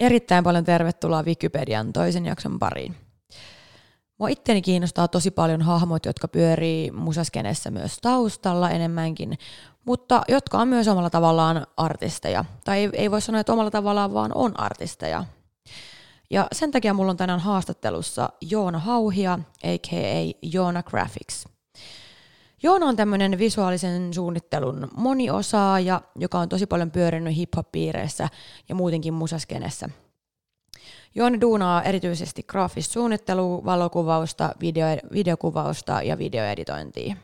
Erittäin paljon tervetuloa Wikipedian toisen jakson pariin. Mua itteni kiinnostaa tosi paljon hahmot, jotka pyörii musaskenessä myös taustalla enemmänkin, mutta jotka on myös omalla tavallaan artisteja. Tai ei, ei voi sanoa, että omalla tavallaan vaan on artisteja. Ja sen takia mulla on tänään haastattelussa Joona Hauhia, a.k.a. Joona Graphics – Joona on tämmöinen visuaalisen suunnittelun moniosaaja, joka on tosi paljon pyörinyt hip-hop-piireissä ja muutenkin musaskenessä. Joona duunaa erityisesti graafista suunnittelua, valokuvausta, video, videokuvausta ja videoeditointia.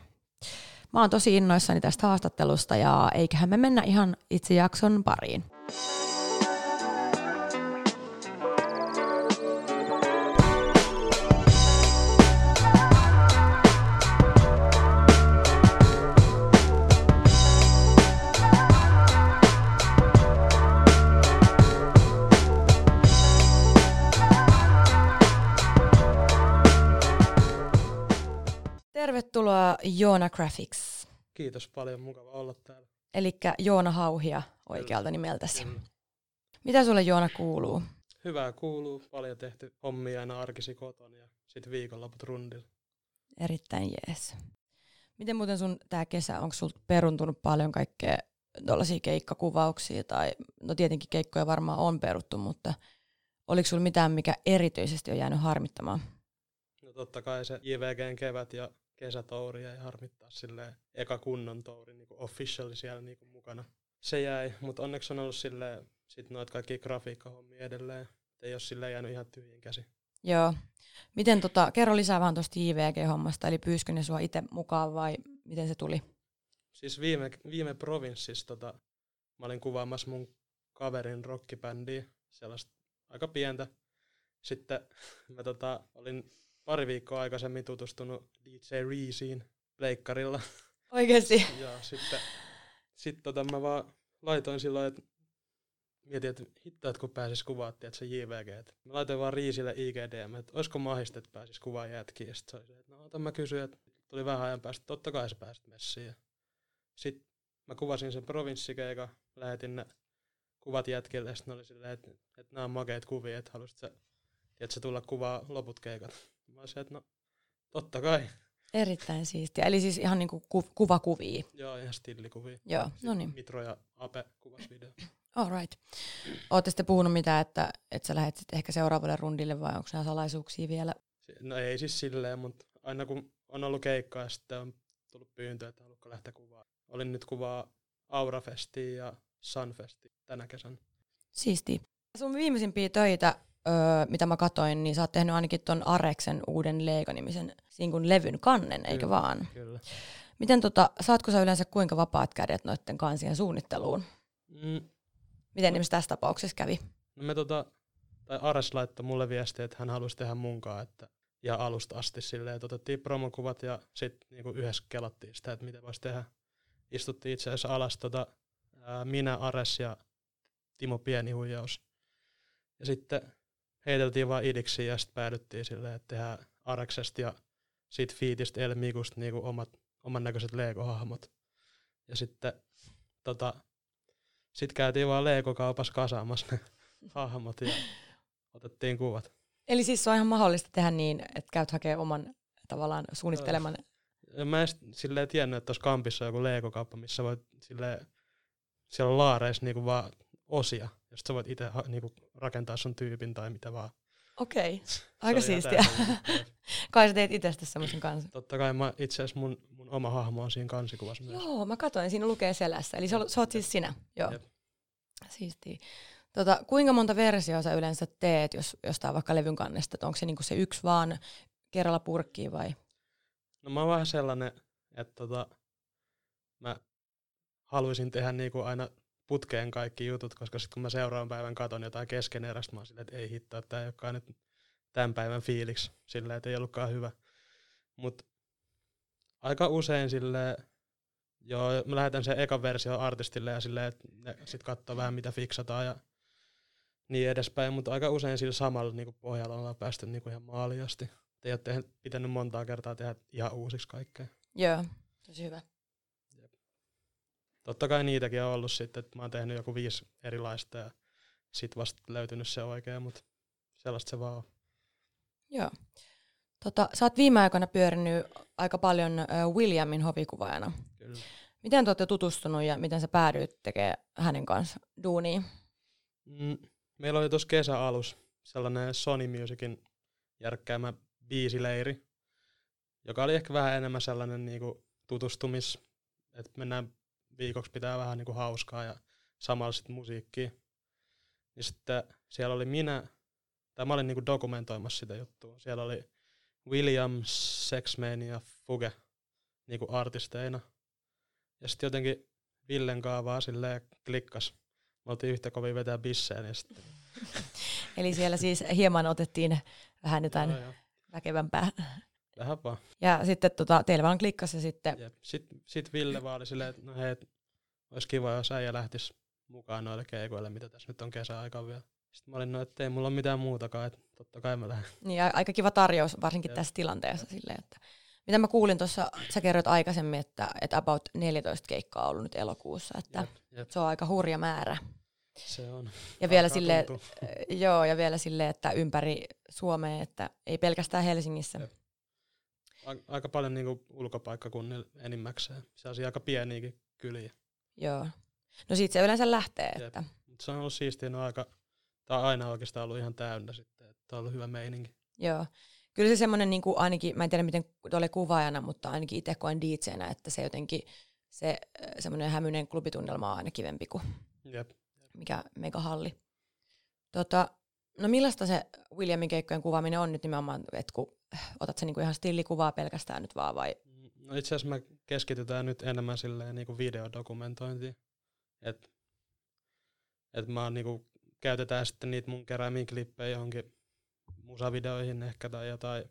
Mä oon tosi innoissani tästä haastattelusta ja eiköhän me mennä ihan itse jakson pariin. Joona Graphics. Kiitos paljon, mukava olla täällä. Eli Joona Hauhia oikealta nimeltäsi. Mitä sulle Joona kuuluu? Hyvää kuuluu, paljon tehty hommia aina arkisi kotona ja sitten viikonloput rundilla. Erittäin jees. Miten muuten sun tämä kesä, onko sul peruntunut paljon kaikkea tuollaisia keikkakuvauksia tai, no tietenkin keikkoja varmaan on peruttu, mutta oliko sulla mitään, mikä erityisesti on jäänyt harmittamaan? No totta kai se JVGn kevät ja kesätouri ei harmittaa silleen eka kunnon touri niin officially siellä niin mukana. Se jäi, mutta onneksi on ollut silleen sit noit kaikki grafiikkahommia edelleen. Ei ole silleen jäänyt ihan tyhjin käsi. Joo. Miten tota, kerro lisää vaan tuosta JVG-hommasta, eli pyyskö ne sua itse mukaan vai miten se tuli? Siis viime, viime provinssissa tota, mä olin kuvaamassa mun kaverin rockibändiä, sellaista aika pientä. Sitten mä tota, olin pari viikkoa aikaisemmin tutustunut DJ Reesiin pleikkarilla. Oikeesti? ja sitten sit tota mä vaan laitoin silloin, että mietin, että hitto, että kun pääsis kuvaa, että se JVG. Et mä laitoin vaan Riisille IGDM, että olisiko mahdollista, että pääsis kuvaa jätkiä. Ja sitten se oli että no otan mä kysyin, että tuli vähän ajan päästä, totta kai sä pääsit messiin. Sitten mä kuvasin sen provinssikeikan, lähetin ne kuvat jätkille, ja sitten oli silleen, että, että nämä on makeet kuvia, että haluaisit sä, että tulla kuvaa loput keikat. Mä olisin, että no totta kai. Erittäin siistiä. Eli siis ihan niinku ku- kuvakuvia. Joo, ihan stillikuvia. Joo, no niin. Mitro ja Ape kuvas video. All right. Ootte sitten puhunut mitään, että, että sä lähdet sitten ehkä seuraavalle rundille vai onko nämä salaisuuksia vielä? No ei siis silleen, mutta aina kun on ollut keikka ja sitten on tullut pyyntö, että haluatko lähteä kuvaa. Olin nyt kuvaa Aurafestiin ja Sunfestiin tänä kesänä. Siisti. Sun viimeisimpiä töitä öö, mitä mä katoin, niin sä oot tehnyt ainakin ton Areksen uuden Lego-nimisen sinkun levyn kannen, eikö kyllä, vaan? Kyllä. Miten tota, saatko sä yleensä kuinka vapaat kädet noiden kansien suunnitteluun? Mm. Miten esimerkiksi tässä tapauksessa kävi? No me tota, tai Ares laittoi mulle viestiä, että hän halusi tehdä munkaan, että ja alusta asti silleen, että otettiin promokuvat ja sitten niinku yhdessä kelattiin sitä, että miten voisi tehdä. Istuttiin itse asiassa alas tota, ää, minä, Ares ja Timo Pienihuijaus. Ja sitten heiteltiin vaan idiksi ja sitten päädyttiin silleen, että tehdään Areksesta ja sit Fiitistä Elmikusta niinku omat, oman näköiset Lego-hahmot. Ja sitten tota, sit käytiin vaan Lego-kaupassa kasaamassa ne hahmot ja otettiin kuvat. Eli siis se on ihan mahdollista tehdä niin, että käyt hakemaan oman tavallaan suunnitteleman. Ja mä en silleen tiennyt, että tuossa kampissa on joku Lego-kauppa, missä voit silleen, siellä on laareissa niinku vaan osia, ja sit sä voit itse niinku rakentaa sun tyypin tai mitä vaan. Okei, okay. aika siistiä. Kai sä teet itsestä semmoisen kanssa. Totta kai mä itse asiassa mun, mun oma hahmo on siinä kansikuvassa myös. Joo, mä katsoin, siinä lukee selässä. Eli sä, sä oot siis sinä. Joo. Jep. Siistiä. Tota, kuinka monta versiota sä yleensä teet, jos jostain vaikka levyn kannesta? Onko se niinku se yksi vaan kerralla purkkiin vai? No mä oon vähän sellainen, että tota, mä haluaisin tehdä niinku aina putkeen kaikki jutut, koska sitten kun mä seuraavan päivän katon jotain keskeneräistä, mä oon silleen, että ei hittoa, että tämä ei olekaan nyt tämän päivän fiiliksi, silleen, että ei ollutkaan hyvä. Mutta aika usein sille joo, mä lähetän sen ekan versio artistille ja silleen, että ne sit katsoo vähän mitä fiksataan ja niin edespäin, mutta aika usein sillä samalla niin pohjalla ollaan päästy niin ihan maaliasti. Te ei ole pitänyt montaa kertaa tehdä ihan uusiksi kaikkea. Joo, tosi hyvä. Totta kai niitäkin on ollut sitten, että mä oon tehnyt joku viisi erilaista ja sit vasta löytynyt se oikea, mutta sellaista se vaan on. Joo. Tota, sä oot viime aikoina pyörinyt aika paljon Williamin hovikuvaajana. Kyllä. Miten te olette tutustunut ja miten sä päädyit tekemään hänen kanssa duunia? Mm, meillä oli tuossa kesäalus sellainen Sony Musicin järkkäämä biisileiri, joka oli ehkä vähän enemmän sellainen niinku tutustumis, että mennään viikoksi pitää vähän niinku hauskaa ja samalla sitten musiikkia. Niin sitten siellä oli minä, tai mä olin niinku dokumentoimassa sitä juttua. Siellä oli William, Sexman ja Fuge niinku artisteina. Ja sitten jotenkin Villen kaavaa silleen klikkas. Me oltiin yhtä kovin vetää bisseen. Ja sitten, Eli siellä siis hieman otettiin vähän jotain joo, joo, väkevämpää. Vähän vaan. Ja sitten tota, teillä vaan klikkasi ja sitten, Jep. Sitten sit Ville vaan oli silleen, että no hei, olisi kiva, jos äijä lähtisi mukaan noille keikoille, mitä tässä nyt on kesäaika vielä. Sitten mä olin, no että ei mulla ole mitään muutakaan, että totta kai mä lähden. niin a- aika kiva tarjous, varsinkin Jep. tässä tilanteessa. Silleen, että, mitä mä kuulin tuossa, sä kerroit aikaisemmin, että, että about 14 keikkaa on ollut nyt elokuussa, että Jep, jep. se on aika hurja määrä. Se on. Ja vielä tuntua. joo, ja vielä silleen, että ympäri Suomea, että ei pelkästään Helsingissä. Jep. Aika paljon niinku ulkopaikkakunnilla enimmäkseen. Sellaisia aika pieniäkin kyliä. Joo. No siitä se yleensä lähtee, Jep. että se on ollut siistiä, no aika, tai aina oikeastaan ollut ihan täynnä sitten, että on ollut hyvä meininki. joo. Kyllä se semmoinen, niin kuin ainakin, mä en tiedä miten tuolle kuvaajana, mutta ainakin itse koen DJnä, että se jotenkin, se semmoinen hämyinen klubitunnelma on aina kivempi kuin Jep. mikä megahalli. Tota, no millaista se Williamin keikkojen kuvaaminen on nyt nimenomaan, että kun otat se niinku ihan stillikuvaa pelkästään nyt vaan vai? No itse asiassa me keskitytään nyt enemmän silleen niinku videodokumentointiin. Et, et mä oon niinku, käytetään sitten niitä mun keräämiä klippejä johonkin musavideoihin ehkä tai jotain.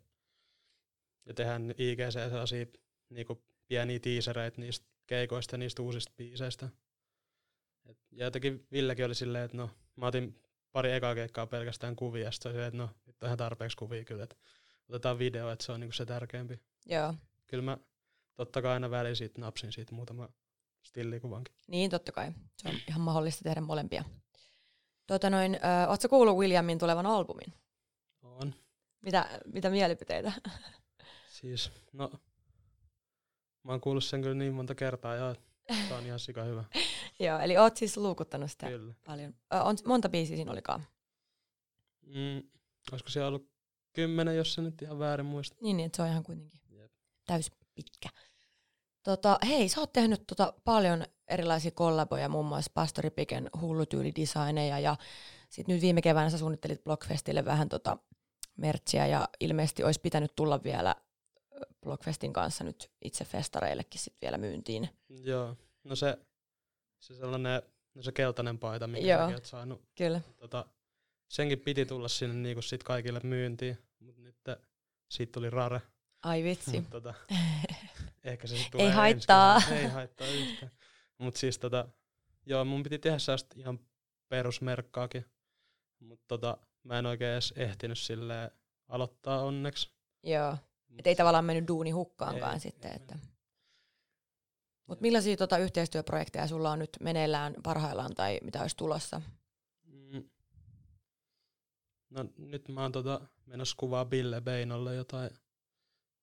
Ja tehdään IGC sellaisia niinku pieniä tiisereitä niistä keikoista ja niistä uusista biiseistä. Et, ja jotenkin Villekin oli silleen, että no mä otin pari ekaa keikkaa pelkästään kuvia, ja sitten että no nyt on ihan tarpeeksi kuvia kyllä, että otetaan video, että se on niinku se tärkeämpi Joo. kyllä mä totta kai aina väliin siitä napsin siitä muutama stillikuvankin. Niin, totta kai. Se on ihan mahdollista tehdä molempia. Tota noin, ö, ootko kuullut Williamin tulevan albumin? On. Mitä, mitä mielipiteitä? Siis, no, mä oon kuullut sen kyllä niin monta kertaa ja se on ihan sika hyvä. Joo, eli oot siis luukuttanut sitä Kyllä. paljon. Ö, on, monta biisiä siinä olikaan? Mm, olisiko siellä ollut kymmenen, jos se nyt ihan väärin muista. Niin, niin, että se on ihan kuitenkin Jep. täys pitkä. Tota, hei, sä oot tehnyt tota paljon erilaisia kollaboja, muun muassa Pastori Piken hullutyylidesigneja ja sitten nyt viime keväänä sä suunnittelit Blockfestille vähän tota mertsiä ja ilmeisesti olisi pitänyt tulla vielä Blockfestin kanssa nyt itse festareillekin sit vielä myyntiin. Joo, no se, se sellainen, no se keltainen paita, mikä Joo. saanut, Kyllä. tota, senkin piti tulla sinne niinku sit kaikille myyntiin, mutta nyt siitä tuli rare. Ai vitsi. Mut tota, ehkä se tulee ensi haittaa. kesänä. Ei haittaa yhtään. Mutta siis tota, joo, mun piti tehdä sellaista ihan perusmerkkaakin. Mutta tota, mä en oikein edes ehtinyt silleen aloittaa onneksi. Joo. Mut Et ei tavallaan mennyt duuni hukkaankaan Ei, sitten. ei Että. Mutta millaisia tota yhteistyöprojekteja sulla on nyt meneillään parhaillaan tai mitä olisi tulossa? No nyt mä oon tota, menossa kuvaa Bille Beinolle jotain,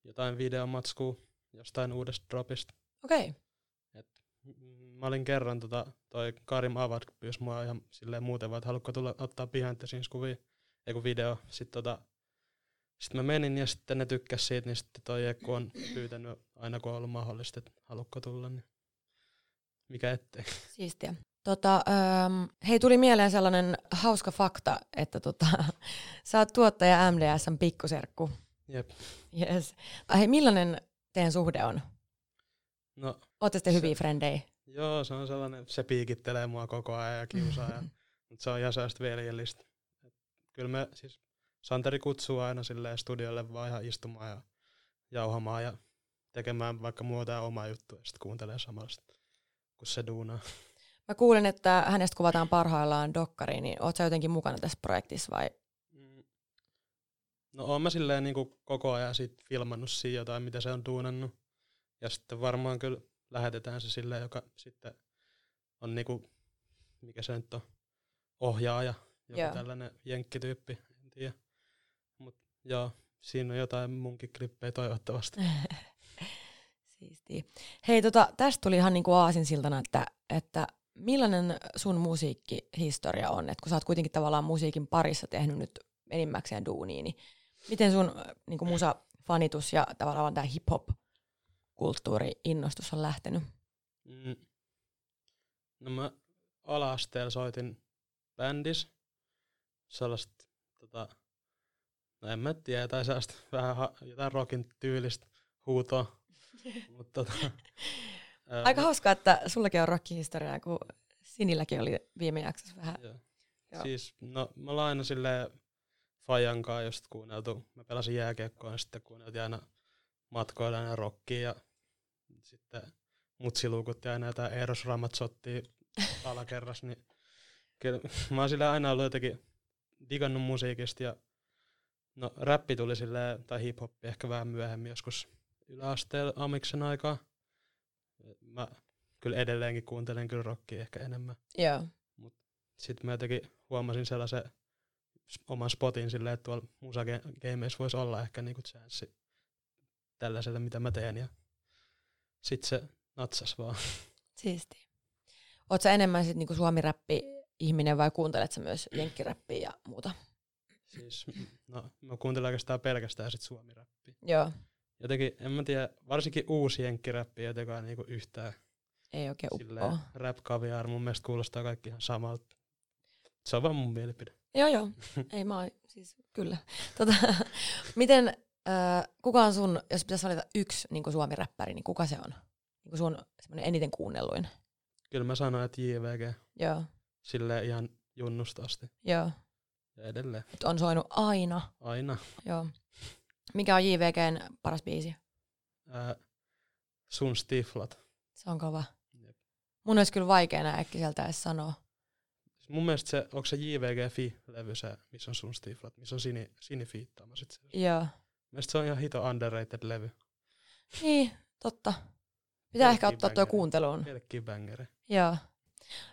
jotain videomatskua jostain uudesta dropista. Okei. Okay. Mm, Mä olin kerran, tota, toi Karim Avad pyysi mua ihan silleen muuten vaan, että haluatko tulla ottaa behind the scenes kuvia, ei kun video. Sitten tota, sit mä menin ja sitten ne tykkäs siitä, niin sitten toi Ekku on pyytänyt aina kun on ollut mahdollista, että haluatko tulla, niin mikä ettei. Siistiä. Tota, ähm, hei, tuli mieleen sellainen hauska fakta, että tota, sä oot tuottaja MDSn pikkuserkku. Jep. Yes. Hei, millainen teidän suhde on? No Ootte sitten hyviä frendejä? joo, se on sellainen, se piikittelee mua koko ajan ja kiusaa, ja, mutta se on ihan sellaista veljellistä. Et Kyllä me siis, Santeri kutsuu aina silleen studiolle vaan ihan istumaan ja jauhamaan ja tekemään vaikka muuta omaa juttua ja sitten kuuntelee samalla, kun se duunaa. Mä kuulin, että hänestä kuvataan parhaillaan dokkari, niin oot sä jotenkin mukana tässä projektissa vai? Mm. No oon mä silleen niin koko ajan sit filmannut siinä jotain, mitä se on duunannut. Ja sitten varmaan kyllä lähetetään se sille, joka sitten on niinku, mikä se nyt on, ohjaaja joku Joo. tällainen jenkkityyppi, en tiedä. Mut joo, siinä on jotain munkin klippejä toivottavasti. Siistiä. Hei, tota, tästä tuli ihan niinku aasinsiltana, että, että millainen sun musiikkihistoria on? Et kun sä oot kuitenkin tavallaan musiikin parissa tehnyt nyt enimmäkseen duunia, niin miten sun äh, niinku musafanitus ja tavallaan tämä hip-hop-kulttuuri-innostus on lähtenyt? Mm. No mä ala-asteella soitin bändis, sellaista, tota, no en mä tiedä, tai sellaista vähän ha- jotain rockin tyylistä huutoa. Mutta tota, Aika hauskaa, että sullakin on rockihistoriaa, kun Sinilläkin oli viime jaksossa vähän. Joo. Joo. Siis, no mä ollaan aina silleen Fajan kanssa just kuunneltu. Mä pelasin jääkiekkoa ja sitten kuunneltiin aina matkoilla aina rockia ja sitten mutsilukut ja aina jotain Eros Ramazzottia alakerras, niin kyllä mä oon sillä aina ollut jotenkin digannut musiikista ja no räppi tuli silleen, tai hip-hoppi ehkä vähän myöhemmin joskus yläasteella amiksen aikaa. Mä kyllä edelleenkin kuuntelen kyllä rockia ehkä enemmän Joo. sitten mä jotenkin huomasin sellaisen oman spotin silleen, että tuolla musageimeissä voisi olla ehkä niinku chanssi tällaiselle, mitä mä teen. Ja sitten se natsas vaan. Siistiä. Oot sä enemmän sit niinku suomiräppi ihminen vai kuuntelet sä myös jenkkiräppiä ja muuta? Siis, no, mä kuuntelen oikeastaan pelkästään sit suomiräppiä. Joo. Jotenkin, en mä tiedä, varsinkin uusi jenkkiräppi jotenkaan niinku yhtään Ei oikein uppoa. rap caviar mun mielestä kuulostaa kaikki ihan samalta. Se on vaan mun mielipide. Joo, joo. Ei mä oon, siis kyllä. Tota, miten, äh, kuka on sun, jos pitäisi valita yksi niin suomi-räppäri, niin kuka se on? Niin sun semmoinen eniten kuunnelluin. Kyllä mä sanoin, että JVG Joo, silleen ihan junnusta asti. joo. Ja edelleen. Et on soinut aina. Aina. Joo. Mikä on JVGn paras biisi? Ää, sun stiflat. Se on kova. Jep. Mun olisi kyllä vaikea näin äkkiseltä edes sanoa. Mun mielestä se, onko se JVG Fi-levy se, missä on sun stiflat, missä on sini, sinifiittaama sit se. Joo. Mielestäni se on ihan hito underrated levy. Niin, totta. Pitää ehkä Pelkkiä ottaa tuo bangeri. kuunteluun. Pelkkiä bangere. Joo.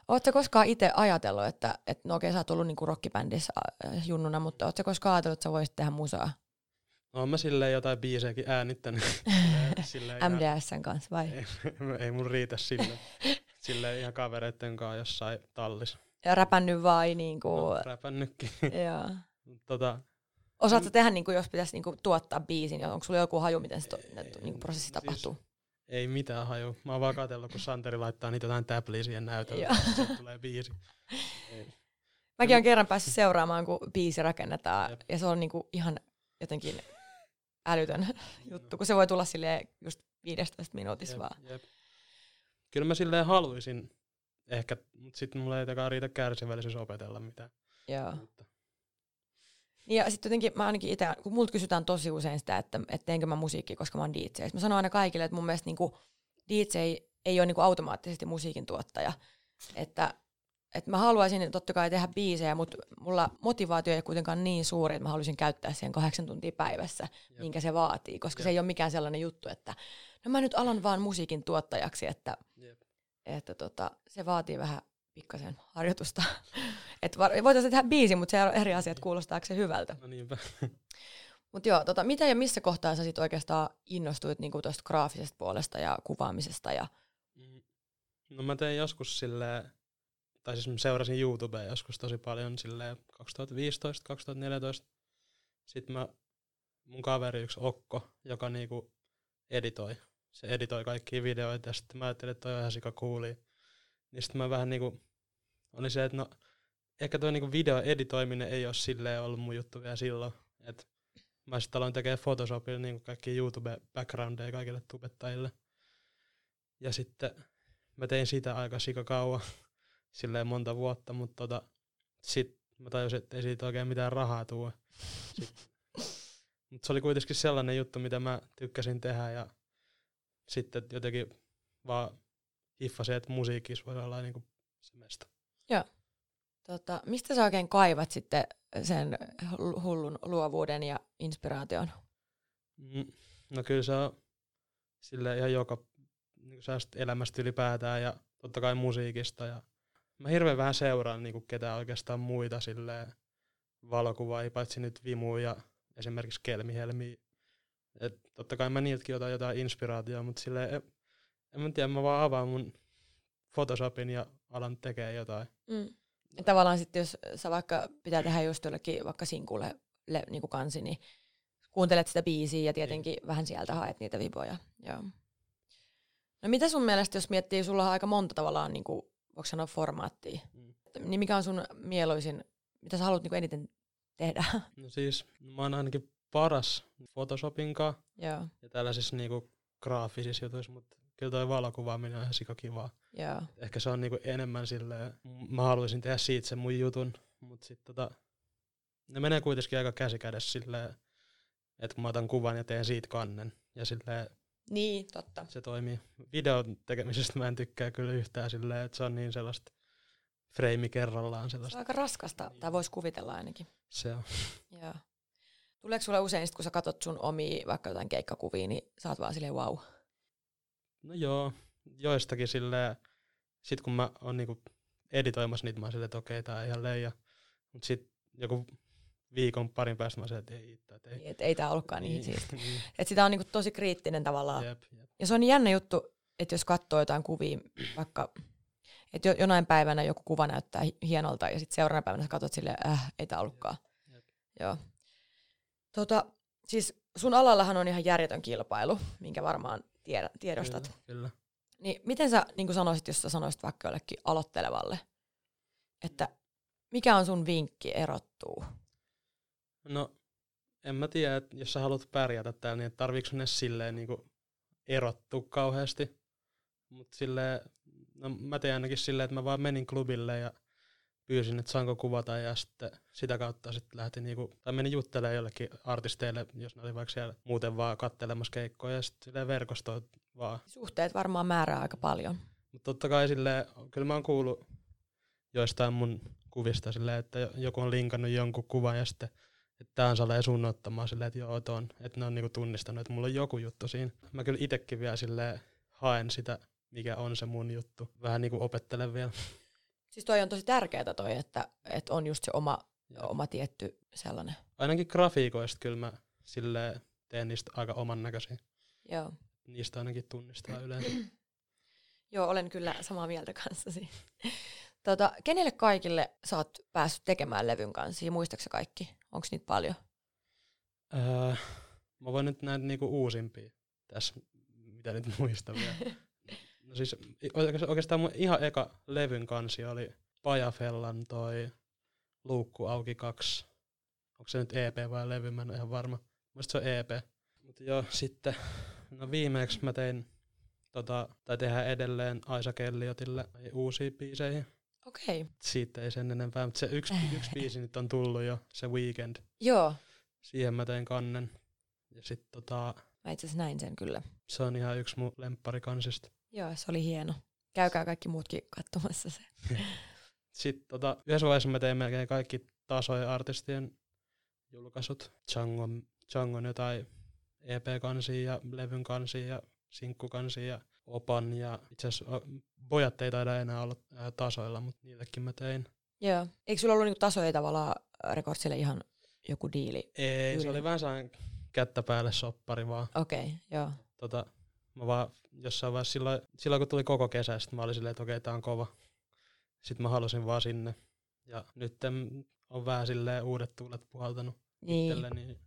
Oletko koskaan itse ajatellut, että, että no okei, sä oot ollut niinku rockibändissä äh, junnuna, mutta ootko koskaan ajatellut, että sä voisit tehdä musaa Oon mä silleen jotain biisejäkin äänittänyt. silleen MDSn kanssa vai? ei, ei mun riitä sille. Silleen ihan kavereitten kanssa jossain tallis. Ja räpännyt vai niinku, No, räpännytkin. joo. tota, Osaatko sä tehdä, niinku, jos pitäisi niinku, tuottaa biisin, onko sulla joku haju, miten se to, niinku, prosessi Siis- tapahtuu? ei mitään haju. Mä oon vaan katsellut, kun Santeri laittaa niitä jotain täpliä siihen näytölle. Sitten tulee biisi. Ei. Mäkin olen kerran päässyt seuraamaan, kun biisi rakennetaan, Jep. ja se on niinku ihan jotenkin älytön juttu, kun se voi tulla silleen just 15 minuutissa Jep, vaan. jep. Kyllä mä silleen haluaisin ehkä, mutta sitten mulla ei takaa riitä kärsivällisyys opetella mitään. Joo. Mutta Ja sitten jotenkin mä ainakin itse, kun multa kysytään tosi usein sitä, että, että teenkö mä musiikkia, koska mä oon DJ. Mä sanon aina kaikille, että mun mielestä niinku DJ ei ole niinku automaattisesti musiikin tuottaja. Että, että mä haluaisin totta kai tehdä biisejä, mutta mulla motivaatio ei kuitenkaan niin suuri, että mä haluaisin käyttää siihen kahdeksan tuntia päivässä, Jep. minkä se vaatii. Koska se Jep. ei ole mikään sellainen juttu, että no mä nyt alan vaan musiikin tuottajaksi, että, Jep. että tota, se vaatii vähän pikkasen harjoitusta. että voitaisiin tehdä biisi, mutta se on eri asia, että kuulostaako se hyvältä. no niinpä. Mutta joo, tota, mitä ja missä kohtaa sä sit oikeastaan innostuit niinku tuosta graafisesta puolesta ja kuvaamisesta? Ja, Mm. No mä tein joskus silleen, tai siis mä seurasin YouTubea joskus tosi paljon silleen 2015, 2014. Sitten mä, mun kaveri yksi Okko, joka niinku editoi. Se editoi kaikkia videoita ja sitten mä ajattelin, että toi on ihan sika coolia. Niin sitten mä vähän niinku, oli se, että no ehkä toi niinku videoeditoiminen ei ole silleen ollut mun juttu vielä silloin. Et mä sitten aloin tekemään Photoshopilla niinku kaikki YouTube-backgroundeja kaikille tubettajille. Ja sitten mä tein sitä aika sika kauan, silleen monta vuotta, mutta tota, sit mä tajusin, että ei siitä oikein mitään rahaa tule. Mutta se oli kuitenkin sellainen juttu, mitä mä tykkäsin tehdä ja sitten jotenkin vaan hiffasin, että musiikissa voi olla niinku se mesta. tota, mistä sä oikein kaivat sitten sen hu- hullun luovuuden ja inspiraation? Mm, No kyllä se on sille ihan joka niin elämästä ylipäätään ja totta kai musiikista ja mä hirveän vähän seuraan niinku ketään oikeastaan muita silleen valokuvaajia, paitsi nyt Vimu ja esimerkiksi Kelmi Helmi. Et totta kai mä niiltäkin otan jotain inspiraatiota, mutta silleen, en, en mä tiedä, mä vaan avaan mun Photoshopin ja alan tekee jotain. Mm. Ja tavallaan sitten, jos sä vaikka pitää tehdä just jollekin vaikka sinkulle le, niin kuin kansi, niin kuuntelet sitä biisiä ja tietenkin niin. vähän sieltä haet niitä viboja. Joo. No mitä sun mielestä, jos miettii, sulla on aika monta tavallaan, niin kuin, voiko sanoa formaattia, mm. niin mikä on sun mieluisin, mitä sä haluat niin kuin eniten tehdä? No siis, mä oon ainakin paras Photoshopin kanssa ja tällaisissa niinku graafisissa jutuissa, mutta kyllä toi valokuvaaminen on ihan sikakivaa. Ehkä se on niinku enemmän silleen, mä haluaisin tehdä siitä sen mun jutun, mutta sitten tota, ne menee kuitenkin aika käsikädessä silleen, että kun mä otan kuvan ja teen siitä kannen, ja silleen Niin, totta. se toimii. Videon tekemisestä mä en tykkää kyllä yhtään silleen, että se on niin sellaista freimi kerrallaan Se on sellaista. aika raskasta, tai voisi kuvitella ainakin. Se on. Joo. Tuleeko sulle usein, sit, kun sä katot sun omia vaikka jotain keikkakuvia, niin sä oot vaan silleen wow. No joo, joistakin silleen, sit kun mä oon niinku editoimassa niitä, mä oon silleen, että okei, tää on ihan leija. Mut sit joku viikon parin päästä mä silleen, että ei että ei. Niin, et ei tää ollutkaan niin, Niin, siisti. niin, Et sitä on niinku tosi kriittinen tavallaan. jep, jep. Ja se on niin jännä juttu, että jos katsoo jotain kuvia, vaikka että jo, jonain päivänä joku kuva näyttää hi- hienolta ja sitten seuraavana päivänä sä katsot silleen, äh, ei tää ollutkaan. Jep. Joo. Tota, siis sun alallahan on ihan järjetön kilpailu, minkä varmaan tiedä, tiedostat. Kyllä, kyllä. Niin miten sä niin sanoisit, jos sä sanoisit vaikka jollekin aloittelevalle, että mikä on sun vinkki erottuu? No, en mä tiedä, että jos sä haluat pärjätä täällä, niin tarviiko ne silleen niinku erottua kauheasti. Mutta silleen, no mä tein ainakin silleen, että mä vaan menin klubille ja pyysin, että saanko kuvata ja sitten sitä kautta sitten lähti niinku, tai menin juttelemaan jollekin artisteille, jos ne oli vaikka siellä muuten vaan kattelemassa keikkoja ja sitten silleen verkostoit vaan. Suhteet varmaan määrää aika paljon. Mutta totta kai silleen, kyllä mä oon kuullut joistain mun kuvista silleen, että jo- joku on linkannut jonkun kuvan ja sitten, että tää on salee sun ottamaan silleen, että joo ton, että ne on niinku tunnistanut, että mulla on joku juttu siinä. Mä kyllä itekin vielä silleen haen sitä, mikä on se mun juttu. Vähän niinku opettelen vielä. Siis toi on tosi tärkeää toi, että, että on just se oma, oma tietty sellainen. Ainakin grafiikoista kyllä mä silleen teen niistä aika oman näköisiä. Joo. Niistä ainakin tunnistaa yleensä. Joo, olen kyllä samaa mieltä kanssasi. Tota, kenelle kaikille sä oot päässyt tekemään levyn kanssa? Muistaaksä kaikki? Onko niitä paljon? Öö, mä voin nyt näitä niinku uusimpia tässä, mitä nyt muistan vielä. No siis oikeas- oikeastaan mun ihan eka levyn kansi oli Pajafellan toi Luukku auki kaksi. Onko se nyt EP vai levy, mä en ole ihan varma. Muista se on EP. Mutta joo, sitten, no viimeksi mä tein, tota, tai tehdään edelleen Aisa Kelliotille uusia biiseihin. Okei. Okay. Siitä ei sen enempää, mutta se yksi, yksi biisi nyt on tullut jo, se Weekend. Joo, Siihen mä tein kannen. Ja sitten tota, mä itse asiassa näin sen kyllä. se on ihan yksi mun lemparikansista. Joo, se oli hieno. Käykää kaikki muutkin katsomassa se. Sitten tota, yhdessä vaiheessa mä tein melkein kaikki tasojen artistien julkaisut. Changon, Changon jotain EP-kansia ja levyn kansia ja sinkkukansia ja opan ja itse asiassa pojat ei taida enää olla tasoilla, mutta niillekin mä tein. Joo. Eikö sulla ollut niinku tasoja tavallaan rekordsille ihan joku diili? Ei, Yli. se oli vähän sellainen kättä päälle soppari vaan. Okei, okay, joo. Tota, mä vaan jossain vaiheessa silloin, silloin kun tuli koko kesä, sit mä olin silleen, että okei, tää on kova. Sitten mä halusin vaan sinne. Ja nyt on vähän silleen uudet tuulet puhaltanut Niin. itselle, niin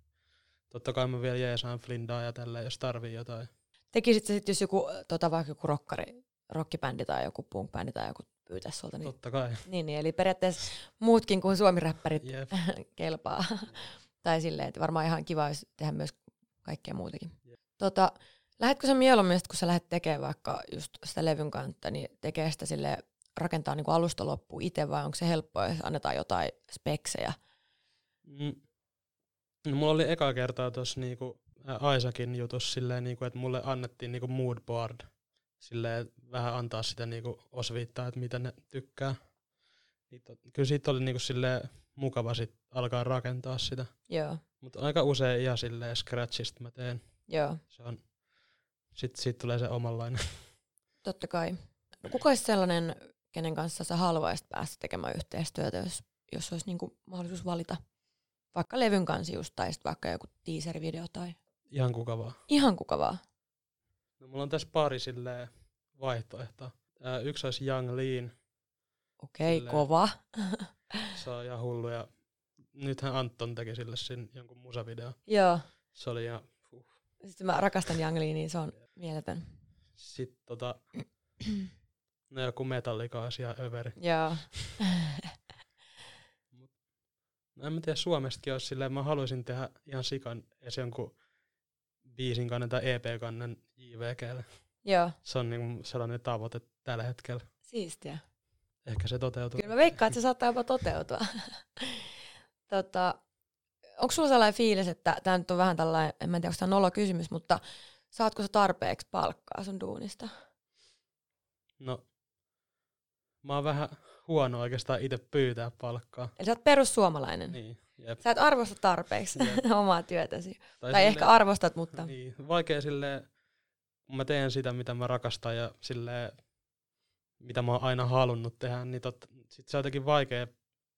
totta kai mä vielä jeesaan Flindaa ja tälleen, jos tarvii jotain. Tekisit sä sit, jos joku, tota, vaikka joku rockari, rockibändi tai joku punk-bändi tai joku pyytäisi sulta, niin, Totta kai. niin, niin, eli periaatteessa muutkin kuin suomiräppärit Jep. kelpaa. tai silleen, että varmaan ihan kiva olisi tehdä myös kaikkea muutakin. Jep. Tota, lähetkö sä mieluummin, kun sä lähdet tekemään vaikka just sitä levyn kantta, niin tekee sitä sille rakentaa niinku alusta loppuun itse vai onko se helppoa, jos annetaan jotain speksejä? Mm. No, mulla oli eka kertaa tuossa niinku Aisakin jutus silleen, niinku, että mulle annettiin niinku moodboard. Silleen vähän antaa sitä niinku osviittaa, että mitä ne tykkää. Niin kyllä siitä oli niinku silleen mukava sit alkaa rakentaa sitä. Joo, Mutta aika usein ihan silleen scratchista mä teen. joo, Se on, sit siitä tulee se omanlainen. totta kai. Kuka olisi sellainen kenen kanssa sä haluaisit päästä tekemään yhteistyötä, jos, jos olisi niinku mahdollisuus valita vaikka levyn kanssa just, tai sitten vaikka joku teaser-video tai Ihan kuka vaan. ihan kuka vaan. No, mulla on tässä pari silleen vaihtoehtoa. Yksi olisi Young Lean. Okei, Silleen- kova. Se on ihan hullu. Ja nythän Anton teki sille sin jonkun musavideo. Joo. Se oli ihan... Huh. Sitten mä rakastan Young Lee, niin se on mieletön. Sitten tota... No joku ihan överi. Joo. No en mä tiedä, Suomestakin olisi silleen, mä haluaisin tehdä ihan sikan edes jonkun biisin kannen tai EP-kannen JVGlle. Joo. Se on niinku sellainen tavoite tällä hetkellä. Siistiä. Ehkä se toteutuu. Kyllä mä veikkaan, että se saattaa jopa toteutua. tota, onko sulla sellainen fiilis, että tämä nyt on vähän tällainen, en mä tiedä, onko tämä nolo kysymys, mutta saatko sä tarpeeksi palkkaa sun duunista? No, mä oon vähän huono oikeastaan itse pyytää palkkaa. Eli sä oot perussuomalainen. Niin, jep. Sä et arvosta tarpeeksi Jep. omaa työtäsi. Tai, tai silleen- ehkä arvostat, mutta... Niin, vaikea silleen, kun mä teen sitä, mitä mä rakastan ja silleen, mitä mä oon aina halunnut tehdä, niin tot, sit se on jotenkin vaikea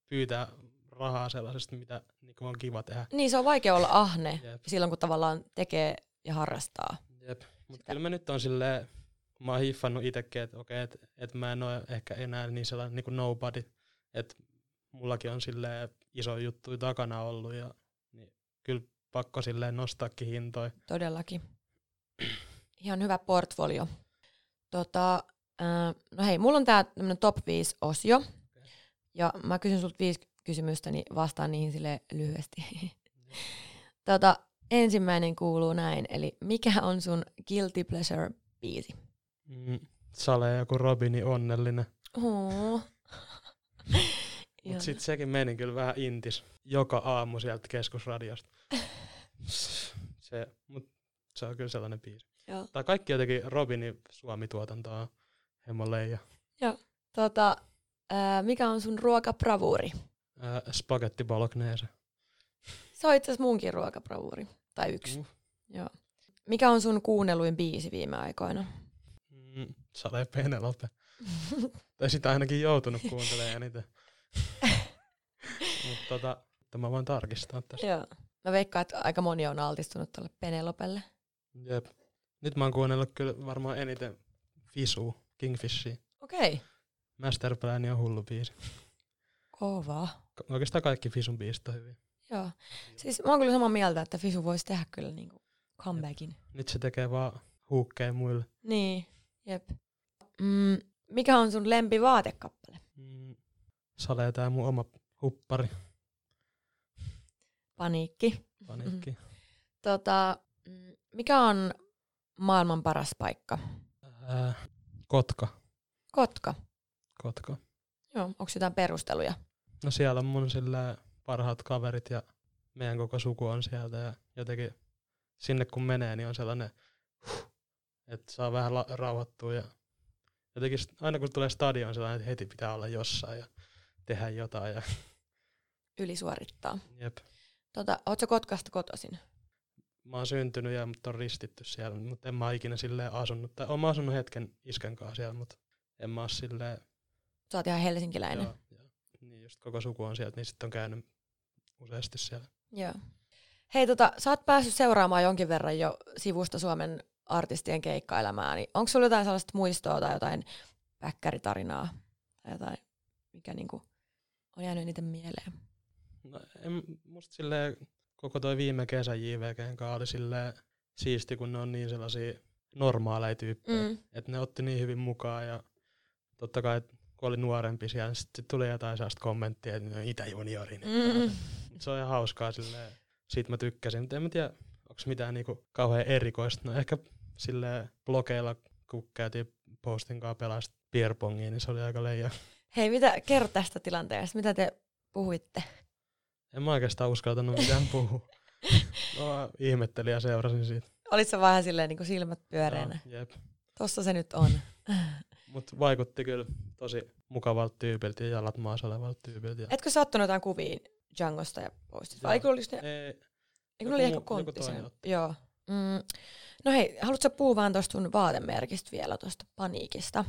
pyytää rahaa sellaisesta, mitä niin on kiva tehdä. Niin, se on vaikea olla ahne Jep. silloin, kun tavallaan tekee ja harrastaa. Jep. Mutta kyllä mä nyt on silleen, mä oon hiffannut itsekin, että okei, että et mä en ole ehkä enää niin sellainen niin kuin nobody, että mullakin on silleen iso juttu takana ollut ja niin kyllä pakko silleen nostaakin hintoja. Todellakin. Ihan hyvä portfolio. Tota, äh, no hei, mulla on tää tämmönen top 5 osio. Ja mä kysyn sulta viisi kysymystä, niin vastaan niihin sille lyhyesti. tota, ensimmäinen kuuluu näin, eli mikä on sun guilty pleasure biisi? Mm, Sale joku Robini onnellinen. Oh. Mutta sitten sekin meni kyllä vähän intis joka aamu sieltä keskusradiosta. se, mut se on kyllä sellainen biisi. Joo. Tai kaikki jotenkin Robinin Suomi-tuotantoa hemmo leija. Tota, äh, mikä on sun ruokabravuuri? Ää, spagetti bolognese. Se on itse asiassa munkin ruokabravuuri. Tai yksi. Mm. Joo. Mikä on sun kuunnelluin biisi viime aikoina? Mm, Sale Penelope. tai sitä ainakin joutunut kuuntelemaan eniten. Mutta tota, mä voin tarkistaa tästä. Joo. Mä veikkaan, että aika moni on altistunut tuolle Penelopelle. Jep. Nyt mä oon kuunnellut kyllä varmaan eniten Fisu, Kingfishia. Okei. Masterplan on hullu biisi. Kova. Ka- Oikeastaan kaikki Fisun biisit on hyviä. Joo. Siis mä oon kyllä samaa mieltä, että Fisu voisi tehdä kyllä niinku comebackin. Nyt se tekee vaan huukkeja muille. Niin, jep. Mm, mikä on sun lempi vaatekappale? Mm. Sale tää mun oma huppari, Paniikki. paniikki. Tota, mikä on maailman paras paikka? Ää, Kotka. Kotka. Kotka. Joo, onko jotain perusteluja? No siellä on mun sillä parhaat kaverit ja meidän koko suku on sieltä ja jotenkin sinne kun menee, niin on sellainen, että saa vähän la- rauhoittua ja jotenkin aina kun tulee stadion sellainen, että heti pitää olla jossain ja tehdä jotain ja Ylisuorittaa. jep. Tota, ootko Kotkasta kotoisin? Mä oon syntynyt ja mut on ristitty siellä, mutta en mä ikinä silleen asunut. Tai oon mä asunut hetken isken kanssa siellä, mutta en mä oo silleen, Sä oot ihan helsinkiläinen. joo, joo. niin just koko suku on sieltä, niin sitten on käynyt useasti siellä. Joo. Hei, tota, sä oot päässyt seuraamaan jonkin verran jo sivusta Suomen artistien keikkaelämää, niin onko sulla jotain sellaista muistoa tai jotain päkkäritarinaa tai jotain, mikä niinku on jäänyt eniten mieleen? No, en, musta silleen koko toi viime kesä JVGn kanssa oli silleen siisti, kun ne on niin sellaisia normaaleja tyyppejä. Mm. Että ne otti niin hyvin mukaan ja totta kai kun oli nuorempi siellä, niin sitten tuli jotain sellaista kommenttia, että ne on itäjuniori. Mm. Se on ihan hauskaa silleen, siitä mä tykkäsin, mutta en mä tiedä, onko mitään niinku kauhean erikoista. No ehkä silleen blogeilla, kun käytiin postin kanssa pelaa sit beerpongia, niin se oli aika leija. Hei, mitä, kerro tästä tilanteesta, mitä te puhuitte? En mä oikeastaan uskaltanut mitään puhua. No, ihmettelin ja seurasin siitä. Olit sä vähän silleen niin silmät pyöreänä? Joo, jep. Tossa se nyt on. Mutta vaikutti kyllä tosi mukavalta tyypiltä ja jalat maassa olevalta tyypiltä. Ja Etkö sattunut jotain kuviin Djangosta ja postit? Vai eikö olisi ne, ei, eikö ne oli ehkä otti. Joo. Mm. No hei, haluatko puhua vaan tuosta sun vaatemerkistä vielä, tuosta paniikista?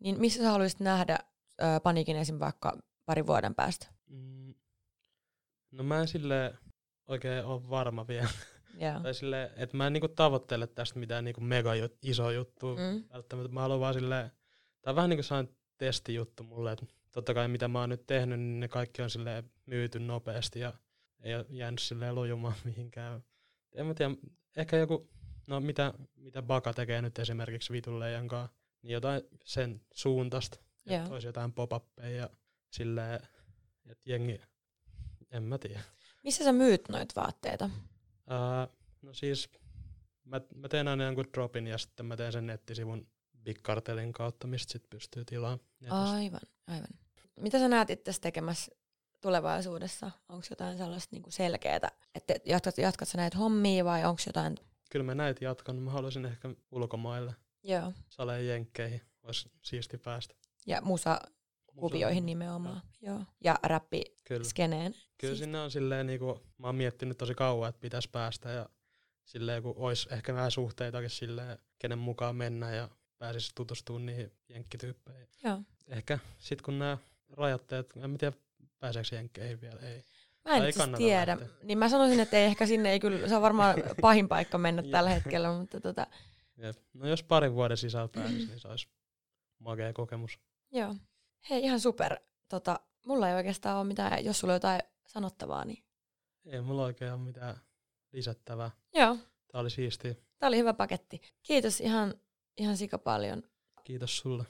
Niin missä sä haluaisit nähdä ö, paniikin esim. vaikka parin vuoden päästä? Mm, no mä en sille oikein ole varma vielä. Joo. tai sille, että mä en niinku tavoittele tästä mitään niinku mega jut, iso juttu Mm. välttämättä. Mä haluan vaan silleen, tää on vähän niinku sellainen testijuttu mulle, että totta kai mitä mä oon nyt tehnyt, niin ne kaikki on silleen myyty nopeasti ja ei ole jäänyt silleen lujumaan mihinkään. En mä tiedä, ehkä joku, no mitä, mitä Baka tekee nyt esimerkiksi Vitun Leijan kanssa, niin jotain sen suuntasta, Joo. että olisi jotain pop ja silleen, että jengi, en mä tiedä. Missä sä myyt noita vaatteita? Ää, no siis mä, mä teen aina jonkun dropin ja sitten mä teen sen nettisivun Big Cartelin kautta, mistä sit pystyy tilaamaan. Aivan, aivan. Mitä sä näet itse tekemässä tulevaisuudessa? Onko jotain sellaista niinku selkeää, että jatkat, jatkat sä näitä hommia vai onko jotain? Kyllä mä näitä jatkan. Mä haluaisin ehkä ulkomaille, Joo. saleen jenkkeihin. Olisi siisti päästä. Ja musa kuvioihin nimenomaan. Joo. Ja räppi Kyllä. skeneen. Kyllä Siis- sinne on silleen, niinku, mä oon miettinyt tosi kauan, että pitäisi päästä ja silleen, kun olisi ehkä vähän suhteitakin silleen, kenen mukaan mennä ja pääsisi tutustumaan niihin jenkkityyppeihin. Joo. Ehkä sit kun nämä rajoitteet, en tiedä pääseekö jenkkeihin vielä, ei. Mä en kannata tiedä. lähteä. Niin mä sanoisin, että ei ehkä sinne ei kyllä, se on varmaan pahin paikka mennä tällä hetkellä, mutta tota, Jep. No jos parin vuoden sisällä pääsisi, niin se olisi makea kokemus. Joo. Hei, ihan super. Tota, mulla ei oikeastaan ole mitään, jos sulla on jotain sanottavaa, niin Ei mulla oikein ole mitään lisättävää. joo. Tää oli siistiä. Tämä oli hyvä paketti. Kiitos ihan, ihan sika paljon. Kiitos sulle.